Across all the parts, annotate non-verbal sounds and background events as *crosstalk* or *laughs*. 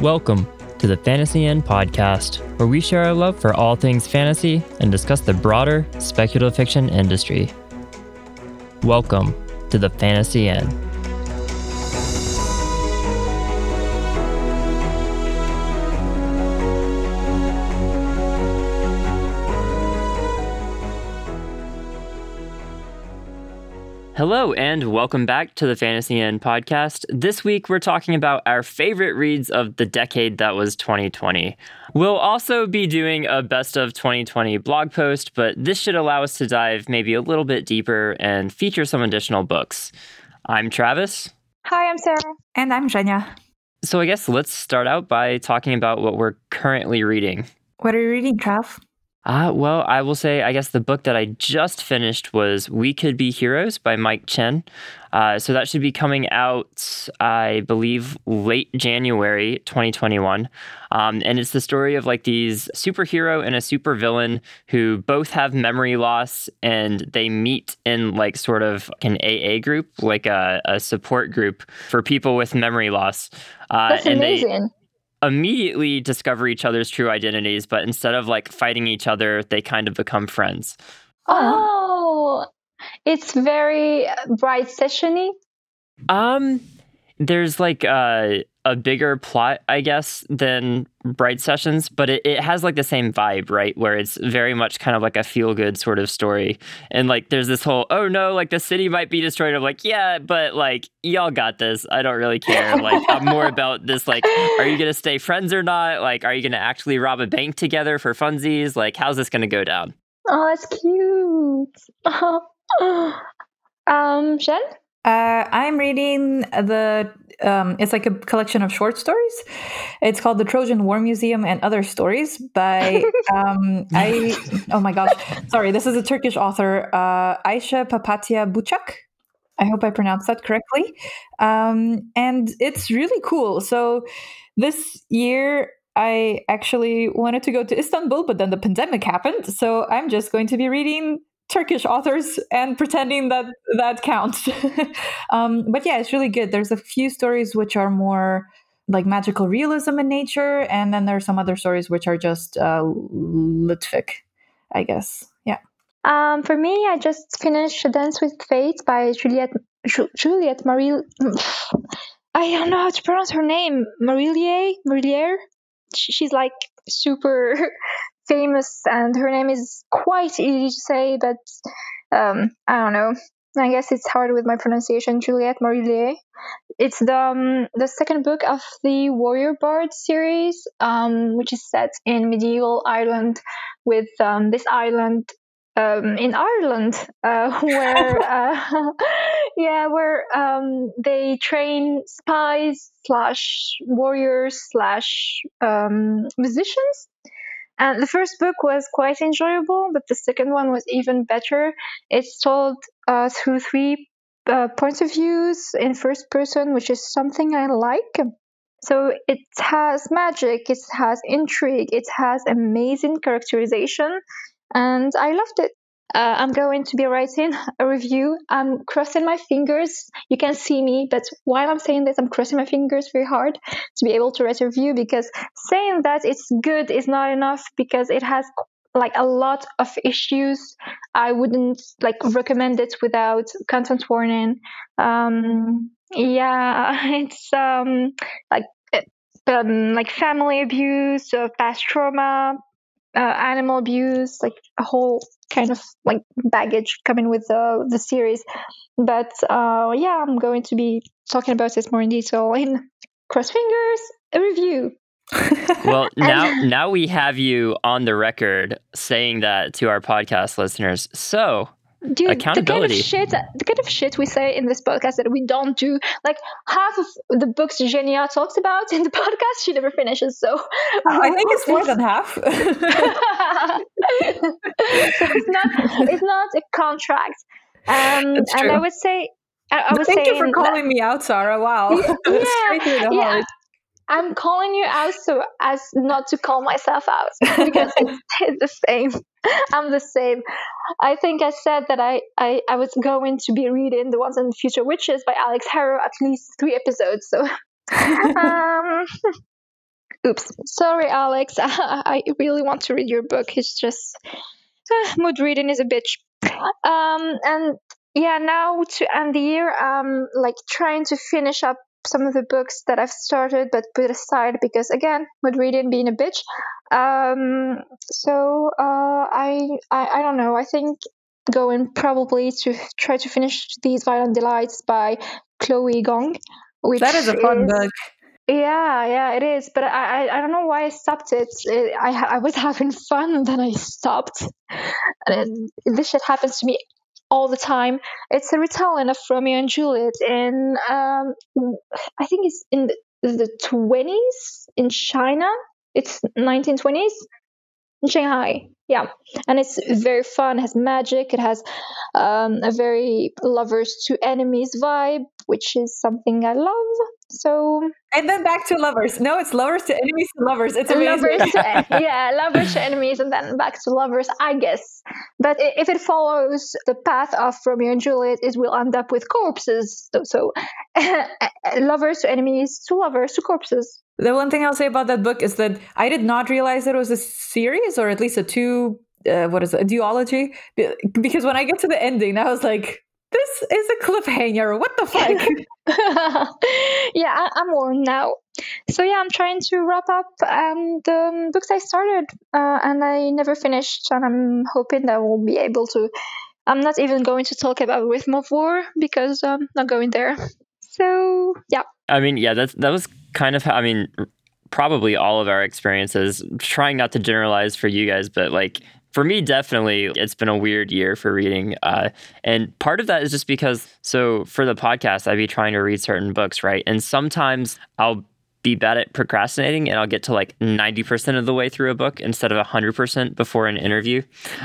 Welcome to the Fantasy Inn podcast, where we share our love for all things fantasy and discuss the broader speculative fiction industry. Welcome to the Fantasy Inn. Hello, and welcome back to the Fantasy Inn podcast. This week, we're talking about our favorite reads of the decade that was 2020. We'll also be doing a best of 2020 blog post, but this should allow us to dive maybe a little bit deeper and feature some additional books. I'm Travis. Hi, I'm Sara. And I'm Jenia. So, I guess let's start out by talking about what we're currently reading. What are you reading, Trav? Uh, well, I will say, I guess the book that I just finished was We Could Be Heroes by Mike Chen. Uh, so that should be coming out, I believe, late January 2021. Um, and it's the story of like these superhero and a supervillain who both have memory loss and they meet in like sort of an AA group, like a, a support group for people with memory loss. Uh, That's amazing. They, immediately discover each other's true identities, but instead of like fighting each other, they kind of become friends. Oh, it's very bright sessiony. Um, there's like a a bigger plot, I guess, than Bright Sessions, but it, it has like the same vibe, right? Where it's very much kind of like a feel good sort of story. And like there's this whole, oh no, like the city might be destroyed. I'm like, yeah, but like y'all got this. I don't really care. *laughs* Like I'm more about this like, are you gonna stay friends or not? Like, are you gonna actually rob a bank together for funsies? Like, how's this gonna go down? Oh, that's cute. *laughs* um, Jen? Uh, I'm reading the. Um, it's like a collection of short stories. It's called the Trojan War Museum and Other Stories by *laughs* um, I. Oh my gosh, sorry. This is a Turkish author, uh, Ayşe Papatya Bucak. I hope I pronounced that correctly. Um, and it's really cool. So this year I actually wanted to go to Istanbul, but then the pandemic happened. So I'm just going to be reading Turkish authors and pretending that that counts. um, but yeah, it's really good. There's a few stories which are more like magical realism in nature, and then there are some other stories which are just uh, litfic, I guess. Yeah. Um, for me, I just finished Dance with Fate by Juliet Ju- Juliet Marie. I don't know how to pronounce her name. Marillier. Marillier. She's like super famous, and her name is quite easy to say, but um, I don't know. I guess it's hard with my pronunciation. Juliet Marillier. It's the um, the second book of the Warrior Bard series, um, which is set in medieval Ireland, with um, this island um, in Ireland, uh, *laughs* where *laughs* uh, *laughs* yeah, where um, they train spies slash warriors slash um, musicians. And the first book was quite enjoyable, but the second one was even better. It's told uh, through three uh, points of views in first person, which is something I like. So it has magic, it has intrigue, it has amazing characterization, and I loved it. Uh, I'm going to be writing a review. I'm crossing my fingers. You can see me, but while I'm saying this, I'm crossing my fingers very hard to be able to write a review because saying that it's good is not enough because it has like a lot of issues. I wouldn't like recommend it without content warning. Um, yeah, *laughs* it's um, like um, like family abuse, uh, past trauma, uh, animal abuse, like a whole kind of like baggage coming with the the series. But uh, yeah, I'm going to be talking about this more in detail in cross fingers a review. *laughs* well, *laughs* now now we have you on the record saying that to our podcast listeners. So Dude, accountability. The kind of shit, the kind of shit we say in this podcast that we don't do. Like half of the books Jenia talks about in the *laughs* podcast, she never finishes. So oh, I think it's more *laughs* than half. so it's not, it's not a contract. Um, and I would say, I, I would thank you for calling that, me out, Sara. Wow, yeah, *laughs* yeah. I'm calling you out so as not to call myself out because *laughs* it's, it's, *laughs* the same. I'm the same. I think I said that I, I, I was going to be reading The Once and Future Witches by Alix Harrow at least three episodes. So, *laughs* um, Oops. Sorry, Alix. I really want to read your book. It's just uh, *sighs* mood reading is a bitch. Um, and yeah, now to end the year, I'm like trying to finish up some of the books that I've started but put aside because again, reading being a bitch. Um, so uh, I, I I don't know. I think going probably to try to finish these Violent Delights by Chloe Gong. Which that is a fun is, book. Yeah, yeah, it is. But I, I, I don't know why I stopped it. it I, I was *laughs* having fun and then I stopped. And this shit happens to me all the time. It's a retelling of Romeo and Juliet in, um, I think it's in the, the 20s in China. It's 1920s in Shanghai. Yeah, and it's very fun. It has magic. It has um, a very lovers to enemies vibe, which is something I love. So and then back to lovers. No, it's lovers to enemies to lovers. It's amazing. Lovers to, *laughs* yeah, lovers to enemies, and then back to lovers, I guess. But if it follows the path of Romeo and Juliet, it will end up with corpses. So, so *laughs* lovers to enemies to lovers to corpses. The one thing I'll say about that book is that I did not realize that it was a series or at least a two. Uh, what is it? A duology? Because when I get to the ending, I was like, this is a cliffhanger. What the fuck? *laughs* *laughs* yeah, I, am worn now. So yeah, I'm trying to wrap up um, the books I started uh, and I never finished, and I'm hoping that we'll be able to. I'm not even going to talk about Rhythm of War because I'm not going there. So yeah. I mean, yeah, that's that was kind of. How, I mean, probably all of our experiences. Trying not to generalize for you guys, but like for me, definitely, it's been a weird year for reading. Uh, and part of that is just because, so for the podcast, I'd be trying to read certain books, right? And sometimes I'll be bad at procrastinating and I'll get to like 90% of the way through a book instead of 100% before an interview.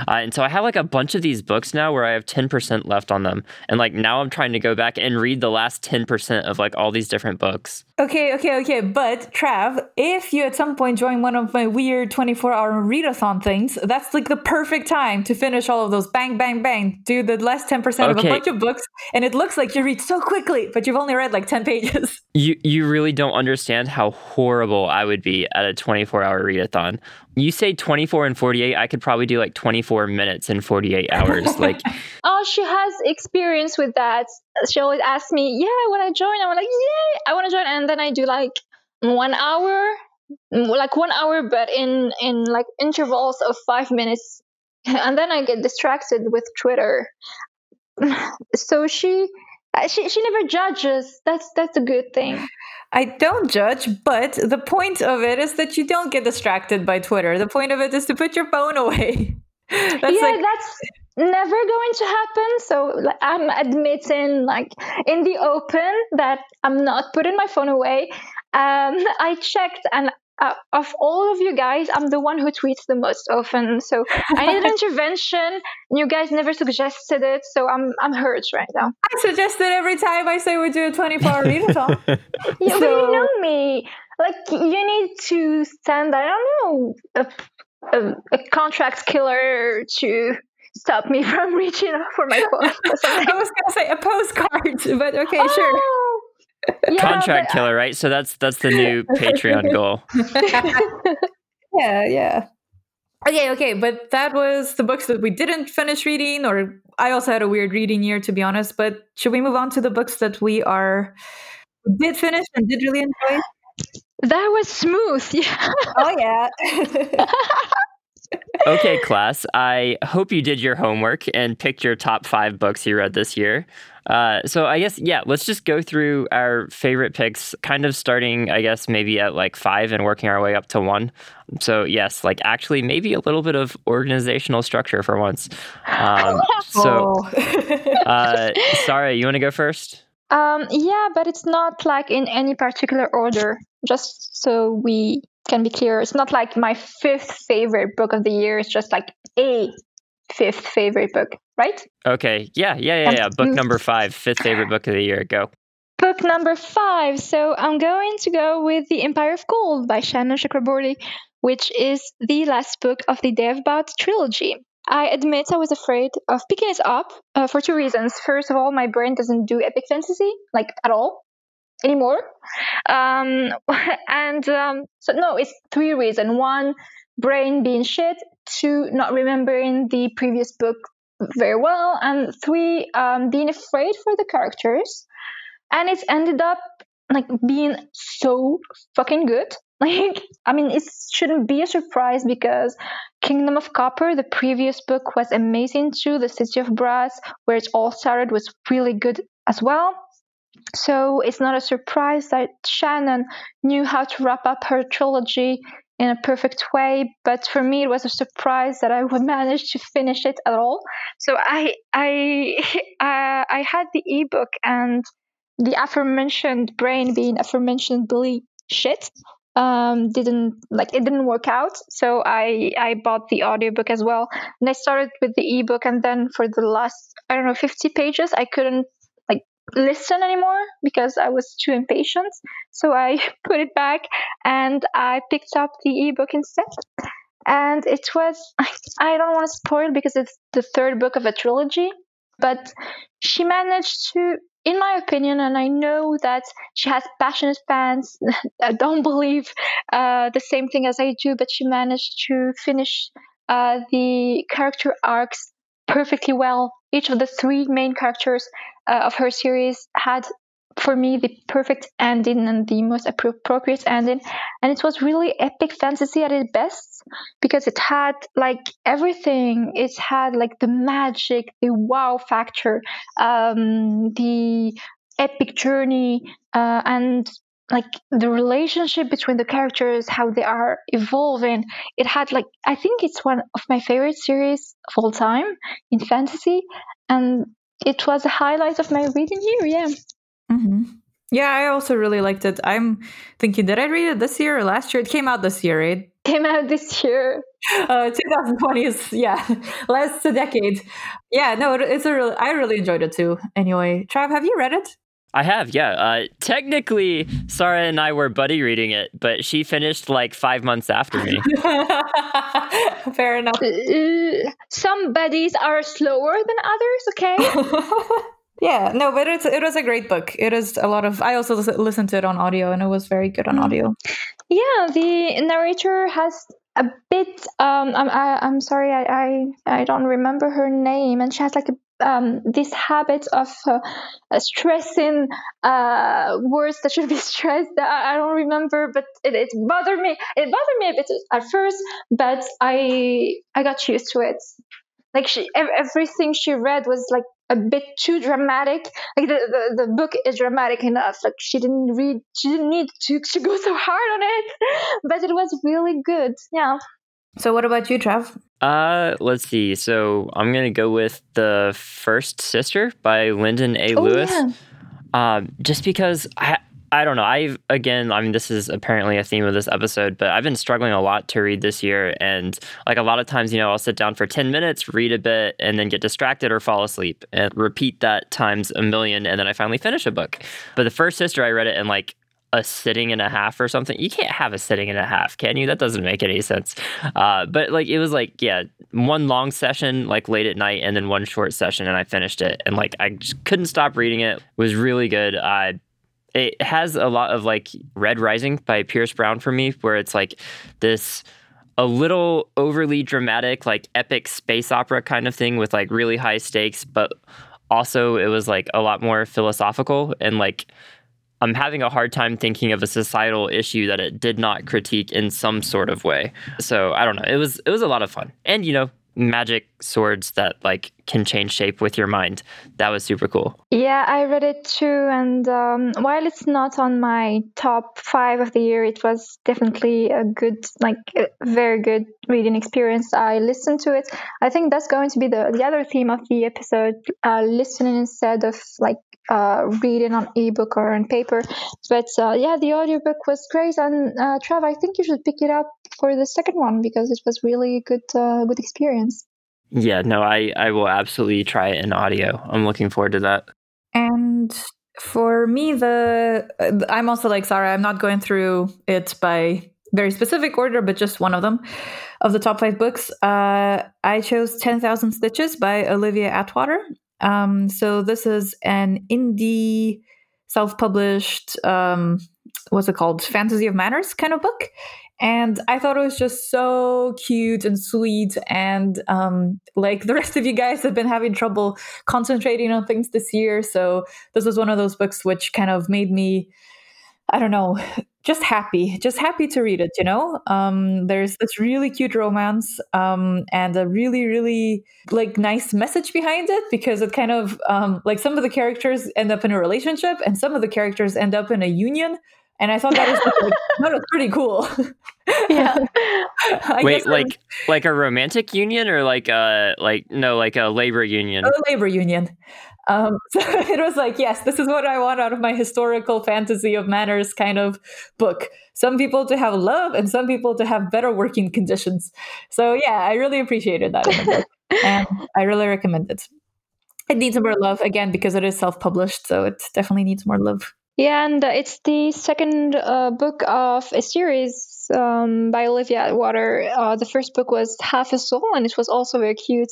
Uh, and so I have like a bunch of these books now where I have 10% left on them. And like now I'm trying to go back and read the last 10% of like all these different books. Okay, okay, okay. But Trav, if you at some point join one of my weird 24 hour readathon things, that's like the perfect time to finish all of those bang, bang, bang. Do the last 10% okay. of a bunch of books. And it looks like you read so quickly, but you've only read like 10 pages. You, you really don't understand how horrible I would be at a 24 hour readathon. You say 24 and 48, I could probably do like 24 minutes and 48 hours. *laughs* like, oh, she has experience with that. She always asks me, yeah, when I want to join. I'm like, yeah, I want to join. And then I do like one hour, like one hour, but in, in like intervals of five minutes. *laughs* And then I get distracted with Twitter. *sighs* so she, she, she never judges. That's, that's a good thing. I don't judge, but the point of it is that you don't get distracted by Twitter. The point of it is to put your phone away. *laughs* that's yeah, like, that's never going to happen. So like, I'm admitting, like in the open, that I'm not putting my phone away. Um, *laughs* I checked, and uh, of all of you guys, I'm the one who tweets the most often. So I need an *laughs* intervention. You guys never suggested it, so I'm I'm hurt right now. I suggest it every time I say we do a 24 hour *laughs* readathon. yeah, so... but you know me. Like you need to send, I don't know, a, a, a contract killer to stop me *laughs* from reaching out for my phone. I was gonna say a postcard, but okay, oh, sure yeah, contract but, uh, killer, right? So that's that's the new *laughs* Patreon goal. *laughs* yeah, yeah. Okay, okay, but that was the books that we didn't finish reading, or I also had a weird reading year, to be honest. But should we move on to the books that we are did finish and did really enjoy? That was smooth. *laughs* Yeah. Oh yeah. Okay, class. I hope you did your homework and picked your top five books you read this year. Uh, so I guess yeah, let's just go through our favorite picks, kind of starting I guess maybe at like five and working our way up to one. So yes, like actually maybe a little bit of organizational structure for once. Um, so, *laughs* uh, Sarah, you want to go first? Um, yeah, but it's not like in any particular order. Just so we can be clear, it's not like my fifth favorite book of the year. It's just like a fifth favorite book, right? Okay. Yeah, yeah, yeah, yeah. Book number five, fifth favorite book of the year. Go. Book number five. So I'm going to go with The Empire of Gold by Shannon Chakraborty, which is the last book of the of trilogy. I admit I was afraid of picking it up uh, for two reasons. First of all, my brain doesn't do epic fantasy, like at all. Anymore. Um, *laughs* and um, so no, it's three reasons. One, brain being shit. Two, not remembering the previous book very well. And three, um, being afraid for the characters. And it's ended up like being so fucking good. *laughs* Like, I mean, it shouldn't be a surprise because Kingdom of Copper, the previous book, was amazing too. The City of Brass, where it all started, was really good as well. So it's not a surprise that Shannon knew how to wrap up her trilogy in a perfect way. But for me, it was a surprise that I would *laughs* manage to finish it at all. So I I *laughs* uh, I had the ebook and the aforementioned brain being aforementioned Billy shit um didn't like it didn't work out so i i bought the audiobook as well and i started with the ebook and then for the last i don't know 50 pages i couldn't listen anymore because i was too impatient so i *laughs* put it back and i picked up the ebook instead and it was *laughs* i don't want to spoil because it's the third book of a trilogy but she managed to in my opinion, and I know that she has passionate fans *laughs* that don't believe uh, the same thing as I do, but she managed to finish uh, the character arcs perfectly well. Each of the three main characters uh, of her series had for me the perfect ending and the most appropriate ending. And it was really epic fantasy at its best because it had like everything. It had like the magic the wow factor um, the epic journey uh, and like the relationship between the characters how they are evolving. It had like i think it's one of my favorite series of all time in fantasy. And it was a highlight of my reading year yeah Mm-hmm. Yeah, I also really liked it. I'm thinking, did I read it this year or last year? It came out this year, right? *laughs* Came out this year. *laughs* Uh, 2020 is yeah, *laughs* last a decade. Yeah, no, it's a real. I really enjoyed it too. Anyway, Trav, have you read it? I have, yeah. Uh, technically, Sara and I were buddy reading it, but she finished like five months after me. *laughs* Fair enough. Uh, some buddies are slower than others, okay? *laughs* Yeah, no, but it's it was a great book. It is a lot of. I also listened to it on audio, and it was very good on mm. audio. Yeah, the narrator has a bit. Um, I'm I, I'm sorry, I, I I don't remember her name, and she has like a um, this habit of uh, uh, stressing uh, words that should be *laughs* stressed. I, I don't remember, but it, it, bothered me. It bothered me a bit at first, but I I got used to it. Like she, everything she read was like a bit too dramatic. Like the, the, the book is dramatic enough. Like she didn't read, she didn't need to, to go so hard on it, *laughs* but it was really good. Yeah. So what about you, Trav? Uh, let's see. So I'm gonna go with the First Sister by Linden A. Oh, Lewis. Yeah. Um, just because I I don't know. I've again, I mean, this is apparently a theme of this episode, but I've been struggling a lot to read this year, and like a lot of times, you know, I'll sit down for ten minutes, read a bit, and then get distracted or fall asleep, and repeat that times a million, and then I finally finish a book. But the first sister, I read it in like a sitting and a half or something. You can't have a sitting and a half, can you? That doesn't make any sense. Uh, but like it was like yeah, one long session like late at night, and then one short session, and I finished it, and like I just couldn't stop reading it. it was really good. I it has a lot of like Red Rising by Pierce Brown for me, where it's like this a little overly dramatic, like epic space opera kind of thing with like really high stakes, but also it was like a lot more philosophical and like I'm having a hard time thinking of a societal issue that it did not critique in some sort of way. So I don't know. It was it was a lot of fun. And you know, magic swords that like can change shape with your mind. That was super cool. Yeah, I read it too, and um, while it's not on my top five of the year, it was definitely a good, like, a very good reading experience. I listened to it. I think that's going to be the the other theme of the episode: uh, listening instead of like uh, reading on ebook or on paper. But uh, yeah, the audiobook was great. And uh, Trav, I think you should pick it up for the second one because it was really a good, uh, good experience. Yeah, no, I, I will absolutely try it in audio. I'm looking forward to that. And for me, the I'm also like Sara. I'm not going through it by very specific order, but just one of them of the top five books. Uh, I chose Ten Thousand Stitches by Olivia Atwater. Um, so this is an indie self-published um, what's it called? Fantasy of manners kind of book. And i thought it was just so cute and sweet. And um, like the *laughs* rest of you guys have been having trouble concentrating on things this year. So this was one of those books which kind of made me i don't know *laughs* just happy just happy to read it you know um, there's this really cute romance um, and a really really like nice message behind it because it kind of um, like some of the characters end up in a relationship and some of the characters end up in a union and I thought that was like, that was pretty cool. *laughs* Yeah. *laughs* Wait, like like a romantic union or like a like no like a labor union? A labor union. Um, *laughs* so it was like, yes, this is what I want out of my historical fantasy of manners kind of book. Some people to have love and some people to have better working conditions. So yeah, I really appreciated that *laughs* and I really recommend it. It needs more love again because it is self-published, so it definitely needs more love. Yeah, and uh, it's the second uh, book of a series um, by Olivia Atwater. Uh, the first book was Half a Soul, and it was also very cute.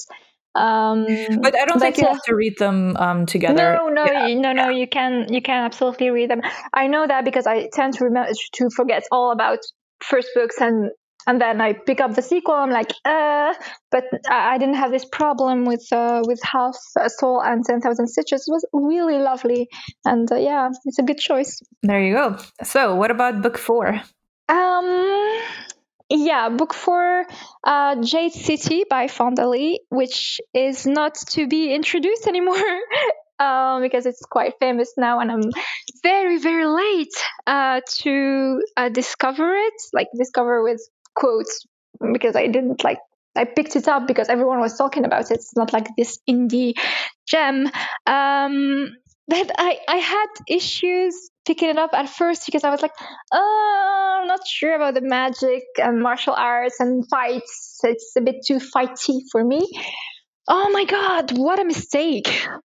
Um, but I don't think you have to read them um, together. No, no, yeah. no, no. You can, you can absolutely read them. I know that because I tend to remember to forget all about first books and and then I pick up the sequel. I'm like, uh, but I, I didn't have this problem with uh, with Half a Soul and Ten Thousand Stitches. It was really lovely, and uh, yeah, it's a good choice. There you go. So, what about book four? Um, yeah, book four, uh, Jade City by Fonda Lee, which is not to be introduced anymore. *laughs* um, because it's quite famous now, and I'm very, very late uh, to uh, discover it. Like discover with quotes because I didn't like I picked it up because everyone was talking about it. It's not like this indie gem. Um, *laughs* but I, I had issues picking it up at first because I was like, oh, I'm not sure about the magic and martial arts and fights. It's a bit too fighty for me. Oh my god, what a mistake!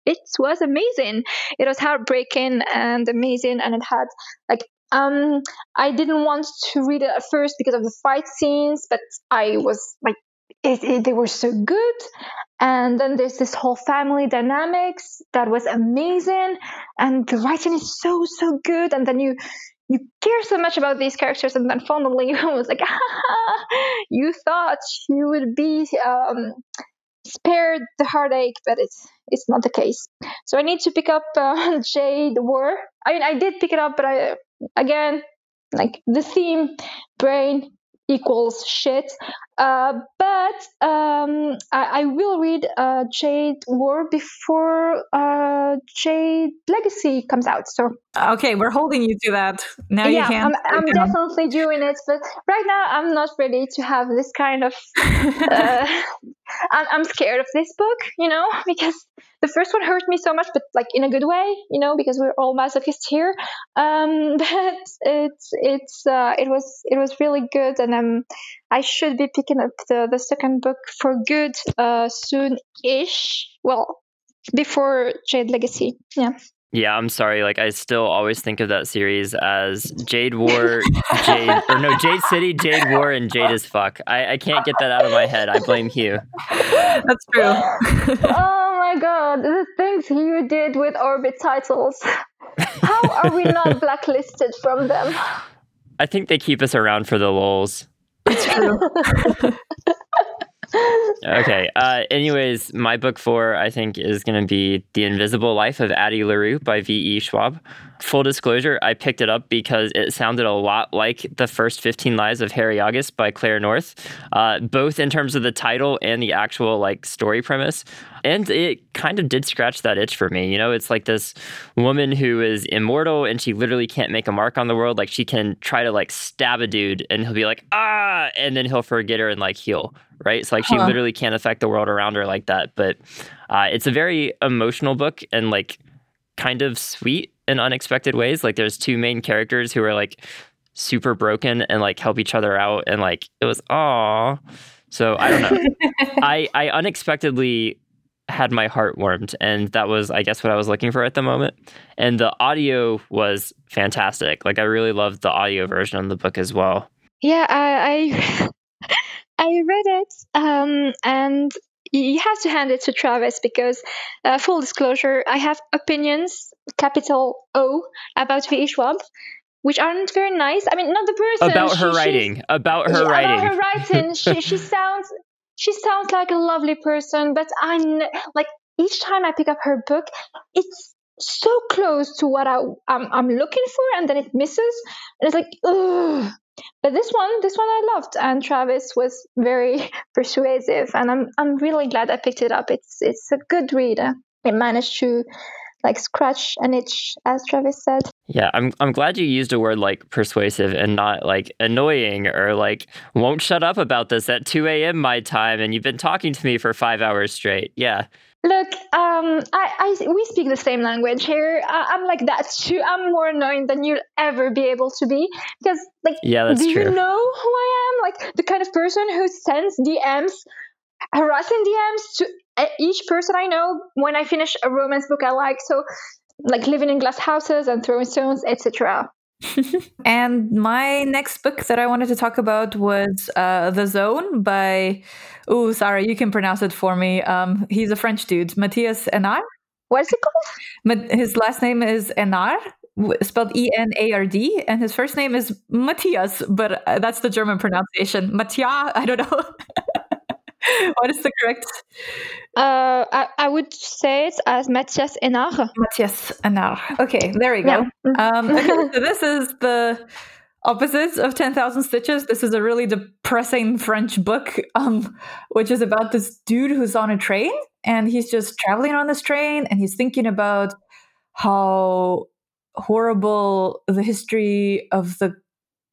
It was amazing. It was heartbreaking and amazing, and it had like um, I didn't want to read it at first because of the fight scenes, but I was like, it, it, they were so good. And then there's this whole family dynamics that was amazing, and the writing is so so good. And then you you care so much about these characters, and then finally *laughs* you was like, *laughs* you thought you would be um, spared the heartache, but it's it's not the case. So I need to pick up uh, *laughs* Jade War. I mean, I did pick it up, but I again, like the theme, brain equals shit. Uh, but um, I, I, will read uh, Jade War before uh, Jade Legacy comes out. So okay, we're holding you to that. Now yeah, you can. I'm, I'm definitely doing it, but right now I'm not ready to have this kind of. *laughs* I'm, scared of this book, you know, *laughs* because the first one hurt me so much, but like in a good way, you know, because we're all masochists here. Um, *laughs* but it's it's uh, it was it was really good, and I should be picking up the the second book for good uh, soon-ish. Well, before Jade Legacy, yeah. Yeah, I'm sorry. Like, I still always think of that series as Jade *laughs* War, Jade, or no, Jade City, Jade War, and Jade as fuck. I, I can't get that out of my head. I blame Hugh. That's true. *laughs* oh my god, the things Hugh did with Orbit titles. How are we not *laughs* blacklisted from them? I think they keep us around for the lulls. It's true okay. Uh, anyways, my book four, I think, is going to be The Invisible Life of Addie LaRue by V.E. Schwab. Full disclosure, I picked it up because it sounded a lot like The First 15 Lives of Harry August by Claire North, uh, both in terms of the title and the actual like story premise. And it kind of did scratch that itch for me. You know, it's like this woman who is immortal and she literally can't make a mark on the world. Like she can try to like stab a dude and he'll be like, ah, and then he'll forget her and like heal, right? So like she huh. literally can't affect the world around her like that. But uh, it's a very emotional book and like kind of sweet in unexpected ways. Like there's two main characters who are like super broken and like help each other out and like it was aw. So I don't know. *laughs* I I unexpectedly had my heart warmed and that was I guess what I was looking for at the moment. And the audio was fantastic. Like I really loved the audio version of the book as well. Yeah, I I, *laughs* I read it um and you have to hand it to Travis because, uh, full disclosure, I have opinions, capital O, about V.E. Schwab, which aren't very nice. I mean, not the person about her she's- writing. About her writing. About her writing, *laughs* she she sounds she sounds like a lovely person, but I like each time I pick up her book, it's so close to what I I'm, I'm looking for, and then it misses, and it's like ugh. But this one, this one I loved, and Travis was very *laughs* persuasive, and I'm I'm really glad I picked it up. It's it's a good read. It managed to like scratch an itch, as Travis said. Yeah, I'm I'm glad you used a word like persuasive and not like annoying or like won't shut up about this at 2 a.m. my time and you've been talking to me for five hours straight. Yeah. Look, um, I, I, we speak the same language here. I, I'm like that too. I'm more annoying than you'll ever be able to be because, like, Yeah, that's do you know who I am? Like the kind of person who sends DMs, harassing DMs to each person I know when I finish a romance book I like. So, like living in glass houses and throwing stones, etc. *laughs* And my next book that I wanted to talk about was uh, The Zone by, oh, sorry, you can pronounce it for me. Um, he's a French dude, Mathias Enard. What's it called? His last name is Enard, spelled E N A R D, and his first name is Mathias, but uh, that's the German pronunciation. Mattia, I don't know. *laughs* *laughs* what is the correct? Uh, I, I would say it as Mathias Enard. Mathias Enard. Okay, there we go. Yeah. Um, okay, so this is the opposite of 10,000 Stitches. This is a really depressing French book, um, which is about this dude who's on a train and he's just traveling on this train and he's thinking about how horrible the history of the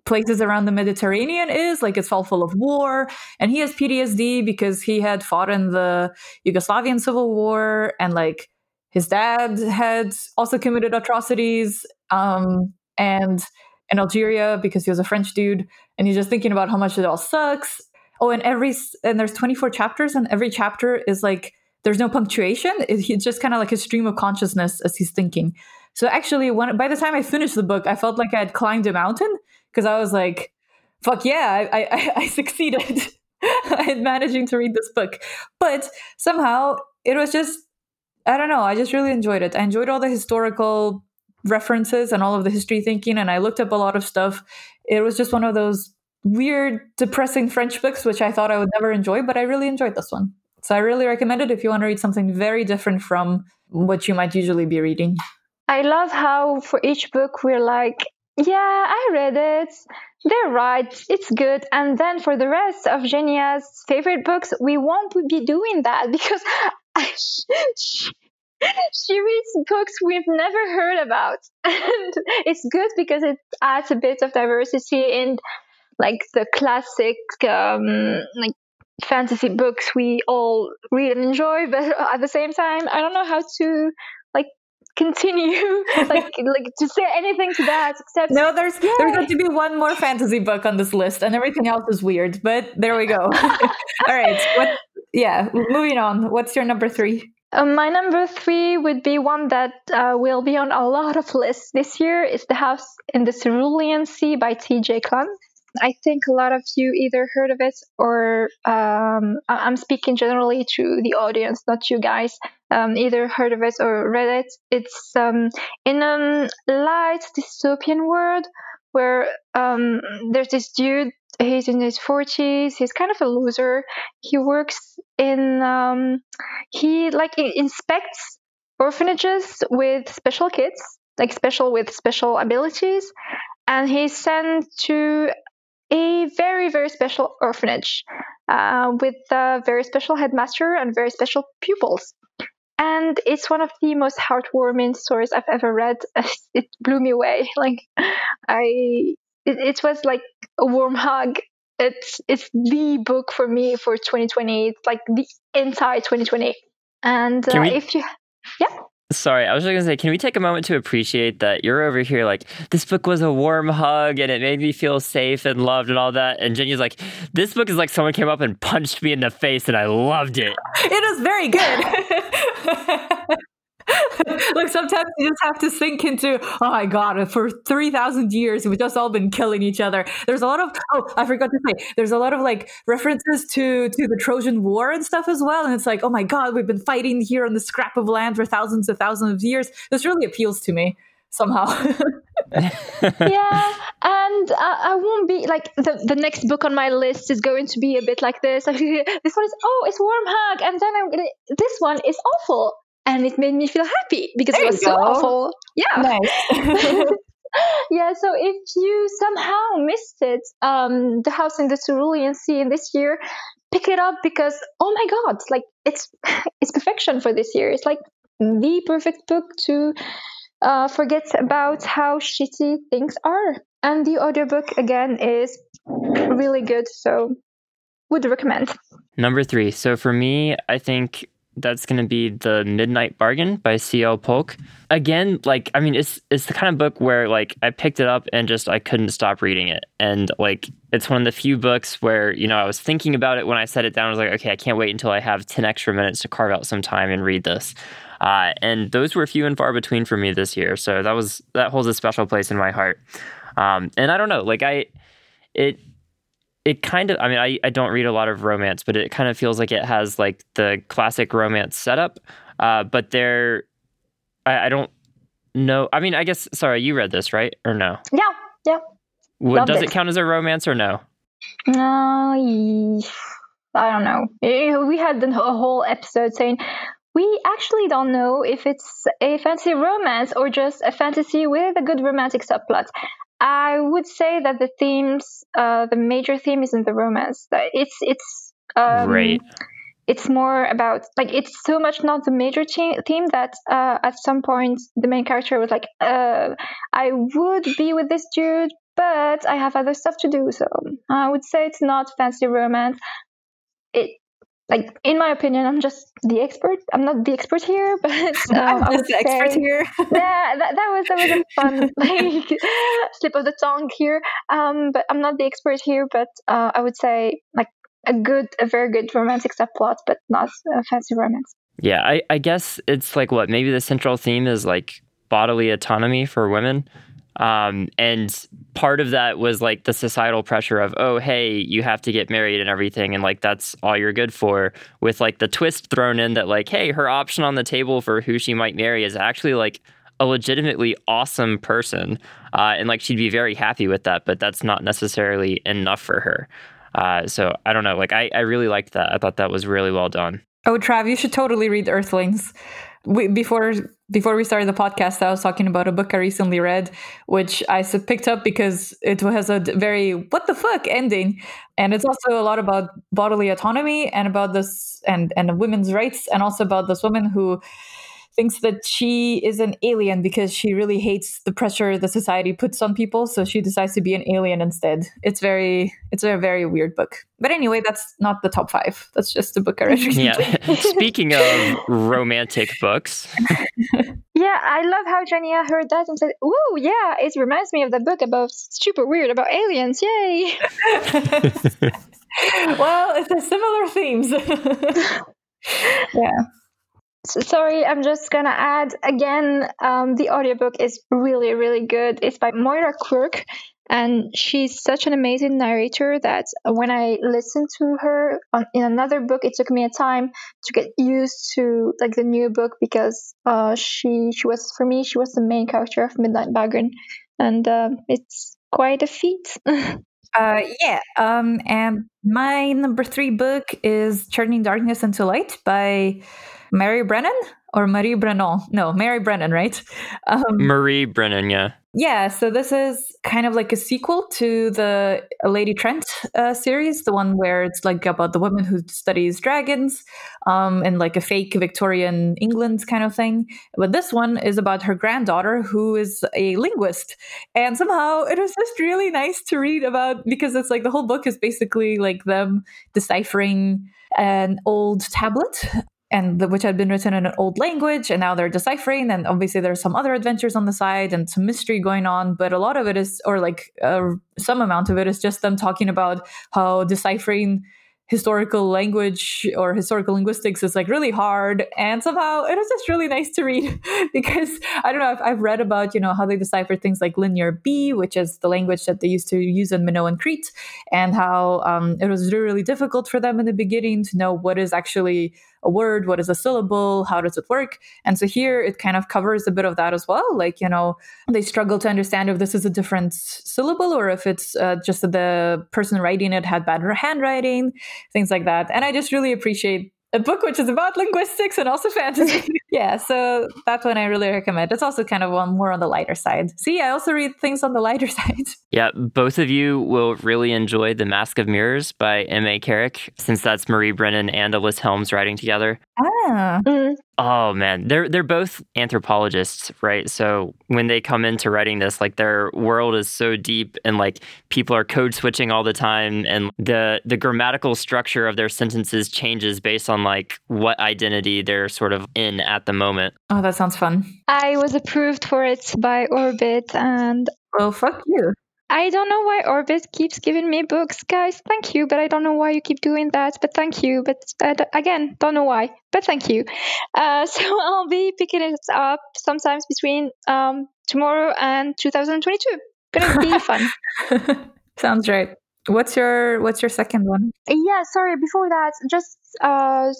places around the Mediterranean is. Like it's all full of war. And he has PTSD because he had fought in the Yugoslavian civil war and like his dad had also committed atrocities um, and in Algeria because he was a French dude and he's just thinking about how much it all sucks. Oh, and every and there's 24 chapters and every chapter is like there's no punctuation. It- It's just kind of like a stream of consciousness as he's thinking. So actually, when by the time I finished the book, I felt like I had climbed a mountain because I was like, "Fuck yeah, I I, I *laughs* succeeded *laughs* at managing to read this book." But somehow it was just I don't know. I just really enjoyed it. I enjoyed all the historical references and all of the history thinking, and I looked up a lot of stuff. It was just one of those weird, depressing French books, which I thought I would never enjoy, but I really enjoyed this one. So I really recommend it if you want to read something very different from what you might usually be reading. I love how for each book we're like, yeah, I read it. They're right. It's good. And then for the rest of Jenia's favorite books, we won't be doing that *laughs* because I, she, she reads books we've never heard about. *laughs* And it's good because it adds a bit of diversity in like the classic um, like fantasy books we all read and enjoy, but *laughs* at the same time, I don't know how to continue *laughs* like like to say anything to that except No, there's there's Yay. going to be one more fantasy book on this list, and everything else is weird. But there we go. *laughs* All right. What? Yeah. Moving on. What's your number three? Um, my number three would be one that uh, will be on a lot of lists this year. It's The House in the Cerulean Sea by T.J. Klune. I think a lot of you either heard of it or um, I'm speaking generally to the audience, not you guys. Um, either heard of it or read it. It's um, in a light dystopian world where um, there's this dude. He's in his 40s. He's kind of a loser. He works in um, he like inspects orphanages with special kids like special with special abilities and he's sent to a very very special orphanage uh, with a very special headmaster and very special pupils. And it's one of the most heartwarming stories i've ever read. *laughs* It blew me away. *laughs* Like i it, it was like a warm hug. It's it's the book for me for 2020 it's like the entire 2020 and uh, we- if you Sorry, I was just gonna say, can we take a moment to appreciate that you're over here like this book was a warm hug and it made me feel safe and loved and all that, and Jenny's like, this book is like someone came up and punched me in the face and I loved it. *laughs* It was very good. *laughs* *laughs* like sometimes you just have to sink into, oh my god, for three thousand years we've just all been killing each other. There's a lot of oh, I forgot to say, there's a lot of like references to to the Trojan War and stuff as well. And it's like, oh my god, we've been fighting here on the scrap of land for thousands and thousands of years. This really appeals to me somehow. *laughs* yeah, and uh, I won't be like the the next book on my list is going to be a bit like this. *laughs* this one is oh, it's warm hug, and then I'm gonna this one is awful, and it made me feel happy because There it was so go. awful. Yeah. nice. *laughs* yeah, so if you somehow missed it, um, The House in the Cerulean Sea in this year, pick it up because oh my god, like it's *laughs* it's perfection for this year. It's like the perfect book to uh, forget about how shitty things are. And the audiobook again is really good, so would recommend. Number three. So for me, I think that's going to be the Midnight Bargain by C.L. Polk. Again, like I mean, it's it's the kind of book where like I picked it up and just I couldn't stop reading it, and like it's one of the few books where you know I was thinking about it when I set it down. I was like, okay, I can't wait until I have ten extra minutes to carve out some time and read this. Uh, and those were few and far between for me this year, so that was that holds a special place in my heart. Um, and I don't know, like I, it it kind of i mean I, I don't read a lot of romance but it kind of feels like it has like the classic romance setup uh, but there I, I don't know i mean i guess sorry you read this right or no Yeah, yeah. what, Loved does it. it count as a romance or no Uh, I don't know. We had a whole episode saying we actually don't know if it's a fantasy romance or just a fantasy with a good romantic subplot. I would say that the themes, uh, the major theme isn't the romance. It's it's um, right. it's more about like it's so much not the major che- theme that uh, at some point the main character was like uh, i would be with this dude but i have other stuff to do. So i would say it's not fancy romance. It like in my opinion i'm just the expert i'm not the expert here *laughs* but *laughs* um, I'm I would the expert here. *laughs* yeah, that, that was that was a fun like slip of the tongue here. Um, but I'm not the expert here. But uh, I would say like a good, a very good romantic subplot, but not a fancy romance. yeah I, I guess it's like what maybe the central theme is like bodily autonomy for women um, and part of that was like the societal pressure of oh hey you have to get married and everything and like that's all you're good for with like the twist thrown in that like hey her option on the table for who she might marry is actually like a legitimately awesome person uh, and like she'd be very happy with that but that's not necessarily enough for her. Uh, so i don't know like I, I really liked that. I thought that was really well done. Oh, Trav, you should totally read Earthlings. We, before before we started the podcast, I was talking about a book I recently read, which I picked up because it has a very what the fuck ending, and it's also a lot about bodily autonomy and about this and and women's rights, and also about this woman who thinks that she is an alien because she really hates the pressure the society puts on people so she decides to be an alien instead it's very it's a very weird book but anyway that's not the top five that's just a book i read recently. Yeah. *laughs* Speaking of romantic books, *laughs* Yeah, I love how Jenia heard that and said, oh yeah, it reminds me of that book about super weird about aliens." Yay! *laughs* well it's a similar themes yeah Sorry, I'm just gonna add again. Um, the audiobook is really, really good. It's by Moira Quirk, and she's such an amazing narrator that when I listened to her on, in another book, it took me a time to get used to like the new book because uh, she she was for me she was the main character of Midnight Bargain, and um, it's quite a feat. *laughs* Uh, yeah. Um, and my number three book is Turning Darkness into Light by Mary Brennan or Marie Brennan. No, Mary Brennan, right? Um, Marie Brennan, yeah. yeah. So this is kind of like a sequel to the Lady Trent uh, series, the one where it's like about the woman who studies dragons um, in like a fake Victorian England kind of thing. But this one is about her granddaughter who is a linguist. And somehow it was just really nice to read about because it's like the whole book is basically like them deciphering an old tablet and the, which had been written in an old language and now they're deciphering and obviously there's some other adventures on the side and some mystery going on but a lot of it is or like uh, some amount of it is just them talking about how deciphering historical language or historical linguistics is like really hard and somehow it was just really nice to read *laughs* because i don't know I've, I've, read about you know how they decipher things like linear b which is the language that they used to use in minoan crete and how um, it was really, really difficult for them in the beginning to know what is actually a word what is a syllable how does it work? And so here it kind of covers a bit of that as well like you know they struggle to understand if this is a different syllable or if it's uh, just that the person writing it had bad *laughs* handwriting things like that. And i just really appreciate a book which is about linguistics and also *laughs* fantasy. yeah, so that one I really recommend. It's also kind of one more on the lighter side. See, I also read things on the lighter *laughs* side. Yeah, both of you will really enjoy The Mask of Mirrors by M.A. Carrick, since that's Marie Brennan and Alyc Helms writing together. Ah. Mm. Oh man, they're they're both anthropologists, right? So when they come into writing this, like their world is so deep and like people are code switching all the time and the the grammatical structure of their sentences changes based on like what identity they're sort of in at the moment. Oh, that sounds fun. I was approved for it by Orbit and well, fuck you. I don't know why Orbit keeps giving me books, guys. Thank you, but I don't know why you keep doing that. But thank you. But uh, again, don't know why. But thank you. *laughs* Uh, so *laughs* I'll be picking it up sometimes between um, tomorrow and 2022. Gonna be *laughs* fun. Sounds right. What's your What's your second one? Yeah, sorry. Before that, just uh,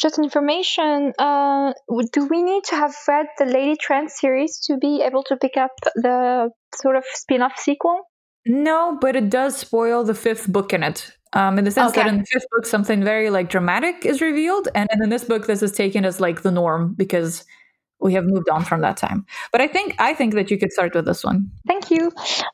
just information. Uh, do we need to have read the Lady Trent series to be able to pick up the sort of spin-off sequel? No, but it does spoil the fifth book in it. Um, in the sense okay. that in the fifth book, something very like dramatic is revealed, and in this book, this is taken as like the norm because we have moved on from that time. But I think I think that you could start with this one. Thank you.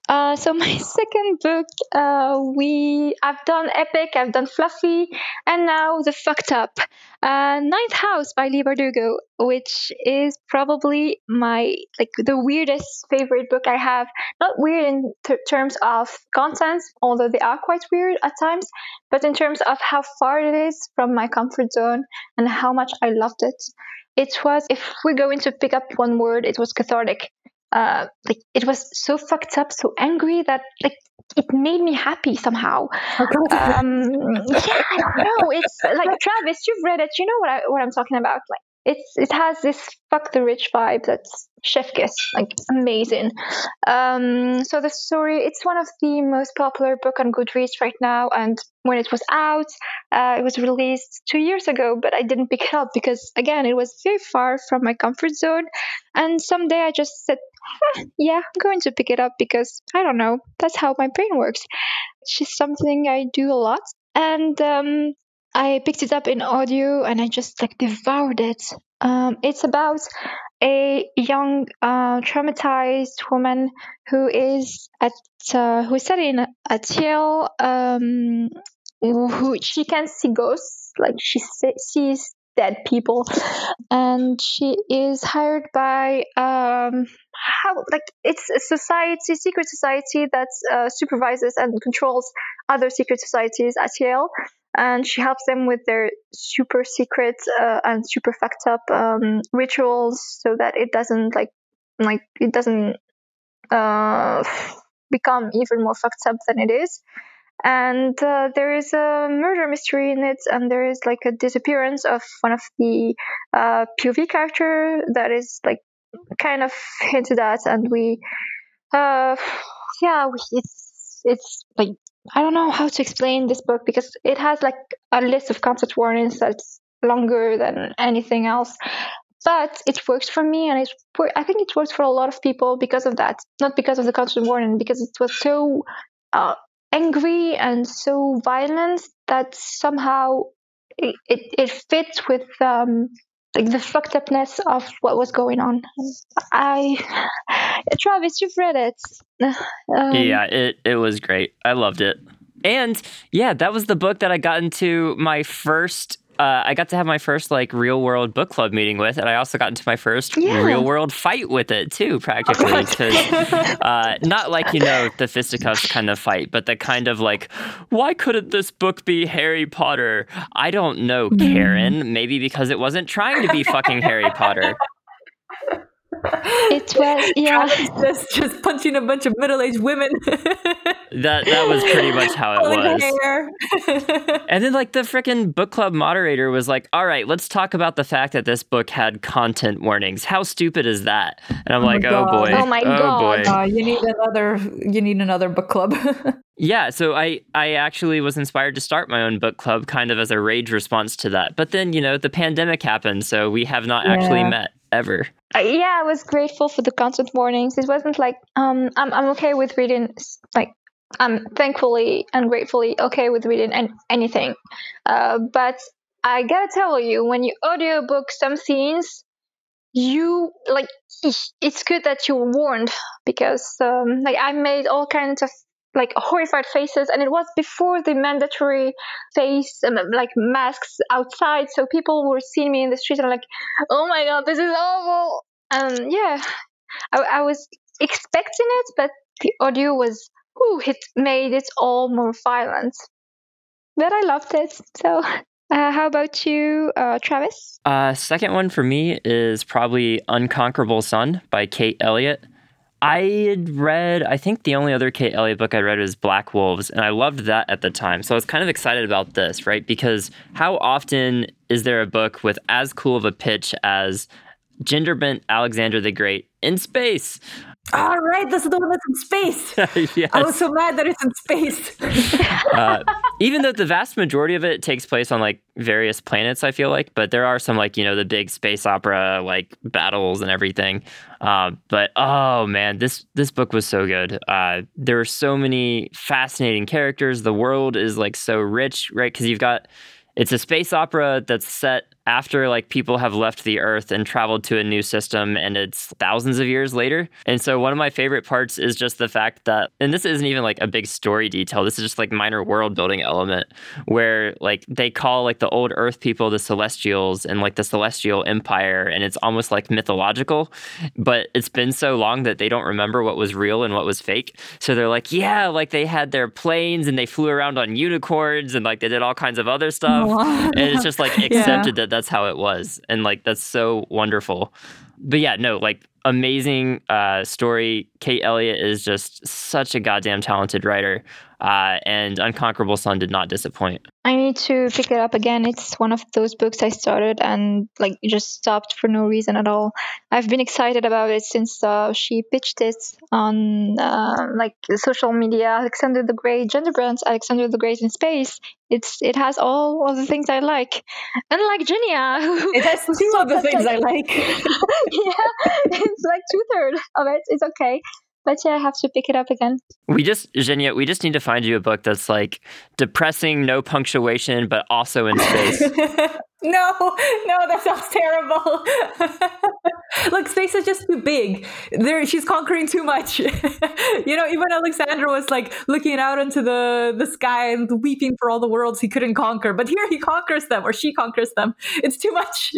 Uh, so my *laughs* second book, uh, we I've done epic, I've done fluffy, and now the fucked up. Uh, Ninth House by Leigh Bardugo, which is probably my like the weirdest favorite book I have. Not weird in terms of content, although they are quite weird at times, but in terms of how far it is from my comfort zone and how much I loved it it was if we're going to pick up one word it was cathartic. Uh, like it was so fucked up so angry that like it made me happy somehow. Um, yeah i don't know it's like travis you've read it you know what, I, what i'm talking about like it's it has this fuck the rich vibe that's chef kiss like amazing. Um, so the story it's one of the most popular book on goodreads right now and when it was out uh, it was released two years ago but i didn't pick it up because again it was very far from my comfort zone. And someday i just said huh, yeah i'm going to pick it up because i don't know that's how my brain works. It's just something i do a lot. And um, I picked it up in audio and I just like devoured it. Um, it's about a young uh, traumatized woman who is at uh, who is studying at Yale. Um, who she can see ghosts, like she sees dead people, and she is hired by um, how like it's a society, secret society that uh, supervises and controls other secret societies at Yale and she helps them with their super secret uh, and super fucked up um, rituals so that it doesn't like like it doesn't uh, become even more fucked up than it is. And uh, there is a murder mystery in it and there is like a disappearance of one of the uh, pov character that is like kind of hinted at and we uh yeah it's it's like I don't know how to explain this book because it has like a list of concept warnings that's longer than anything else. But it works for me, and it's I think it works for a lot of people because of that. Not because of the concept warning, because it was so uh, angry and so violent that somehow it, it, it fits with um, like the fucked upness of what was going on. I, *sighs* Travis, you've read it. *sighs* Um, yeah, it it was great. I loved it. And yeah, that was the book that I got into my first uh, I got to have my first like real world book club meeting with, and I also got into my first yeah. real world fight with it too, practically. Because uh, not like you know the fisticuffs kind of fight, but the kind of like, why couldn't this book be Harry Potter? I don't know, Karen. Maybe because it wasn't trying to be fucking Harry Potter. It was *laughs* yeah. just just punching a bunch of middle-aged women. *laughs* that that was pretty much how it was. *laughs* And then like the freaking book club moderator was like, "All right, let's talk about the fact that this book had content warnings. How stupid is that?" And I'm Oh like, "Oh boy. Oh my God. boy." Uh, you need another. You need another book club. Yeah, so I I actually was inspired to start my own book club kind of as a rage response to that. But then, you know, the pandemic happened, so we have not actually met ever. Uh, yeah, I was grateful for the content warnings. It wasn't like um, I'm I'm okay with reading like I'm thankfully and gratefully okay with reading an- anything, uh, but I gotta tell you, when you audiobook some scenes, you like it's good that you're warned because um, like I made all kinds of like horrified faces and it was before the mandatory face um, like masks outside so people were seeing me in the street and like oh my god this is awful. Um yeah I, I was expecting it but the audio was whew, it made it all more violent. But i loved it so uh, how about you uh, travis? Uh, second one for me is probably Unconquerable Sun by Kate Elliott. I had read, I think the only other Kate Elliott book I read was Black Wolves, and I loved that at the time. So I was kind of excited about this, right? Because how often is there a book with as cool of a pitch as Genderbent Alexander the Great in space? All right, this is the one that's in space. *laughs* yes. I was so mad that it's in space. *laughs* uh, even though the vast majority of it takes place on like various planets, I feel like, but there are some like you know the big space opera like battles and everything. Uh, but oh man, this this book was so good. Uh, there are so many fascinating characters. The world is like so rich, right? Because you've got it's a space opera that's set after like people have left the earth and traveled to a new system and it's thousands of years later. And so one of my favorite parts is just the fact that and this isn't even like a big story detail this is just like minor world building element where like they call like the old earth people the celestials and like the celestial empire and it's almost like mythological. But it's been so long that they don't remember what was real and what was fake. So they're like yeah like they had their planes and they flew around on unicorns and like they did all kinds of other stuff. *laughs* And it's just like accepted that that's how it was and like that's so wonderful. But yeah no like amazing uh, story kate elliott is just such a goddamn talented writer uh, and unconquerable sun did not disappoint I need to pick it up again. It's one of those books I started and like just stopped for no reason at all. I've been excited about it since uh, she pitched it on uh, like social media. Alexander the Great, genderbent, Alexander the Great in space. It's it has all of the things I like. Unlike Jenia, who It has *laughs* two of the things I like. *laughs* yeah, it's like two thirds of it. It's okay. But yeah, I have to pick it up again. we just Jenia, we just need to find you a book that's like depressing no punctuation but also in space *laughs* no, no, that sounds terrible. *laughs* Look, space is just too big. There, she's conquering too much. *laughs* you know, even Alexander was like looking out into the the sky and weeping for all the worlds he couldn't conquer. But here he conquers them, or she conquers them. It's too much.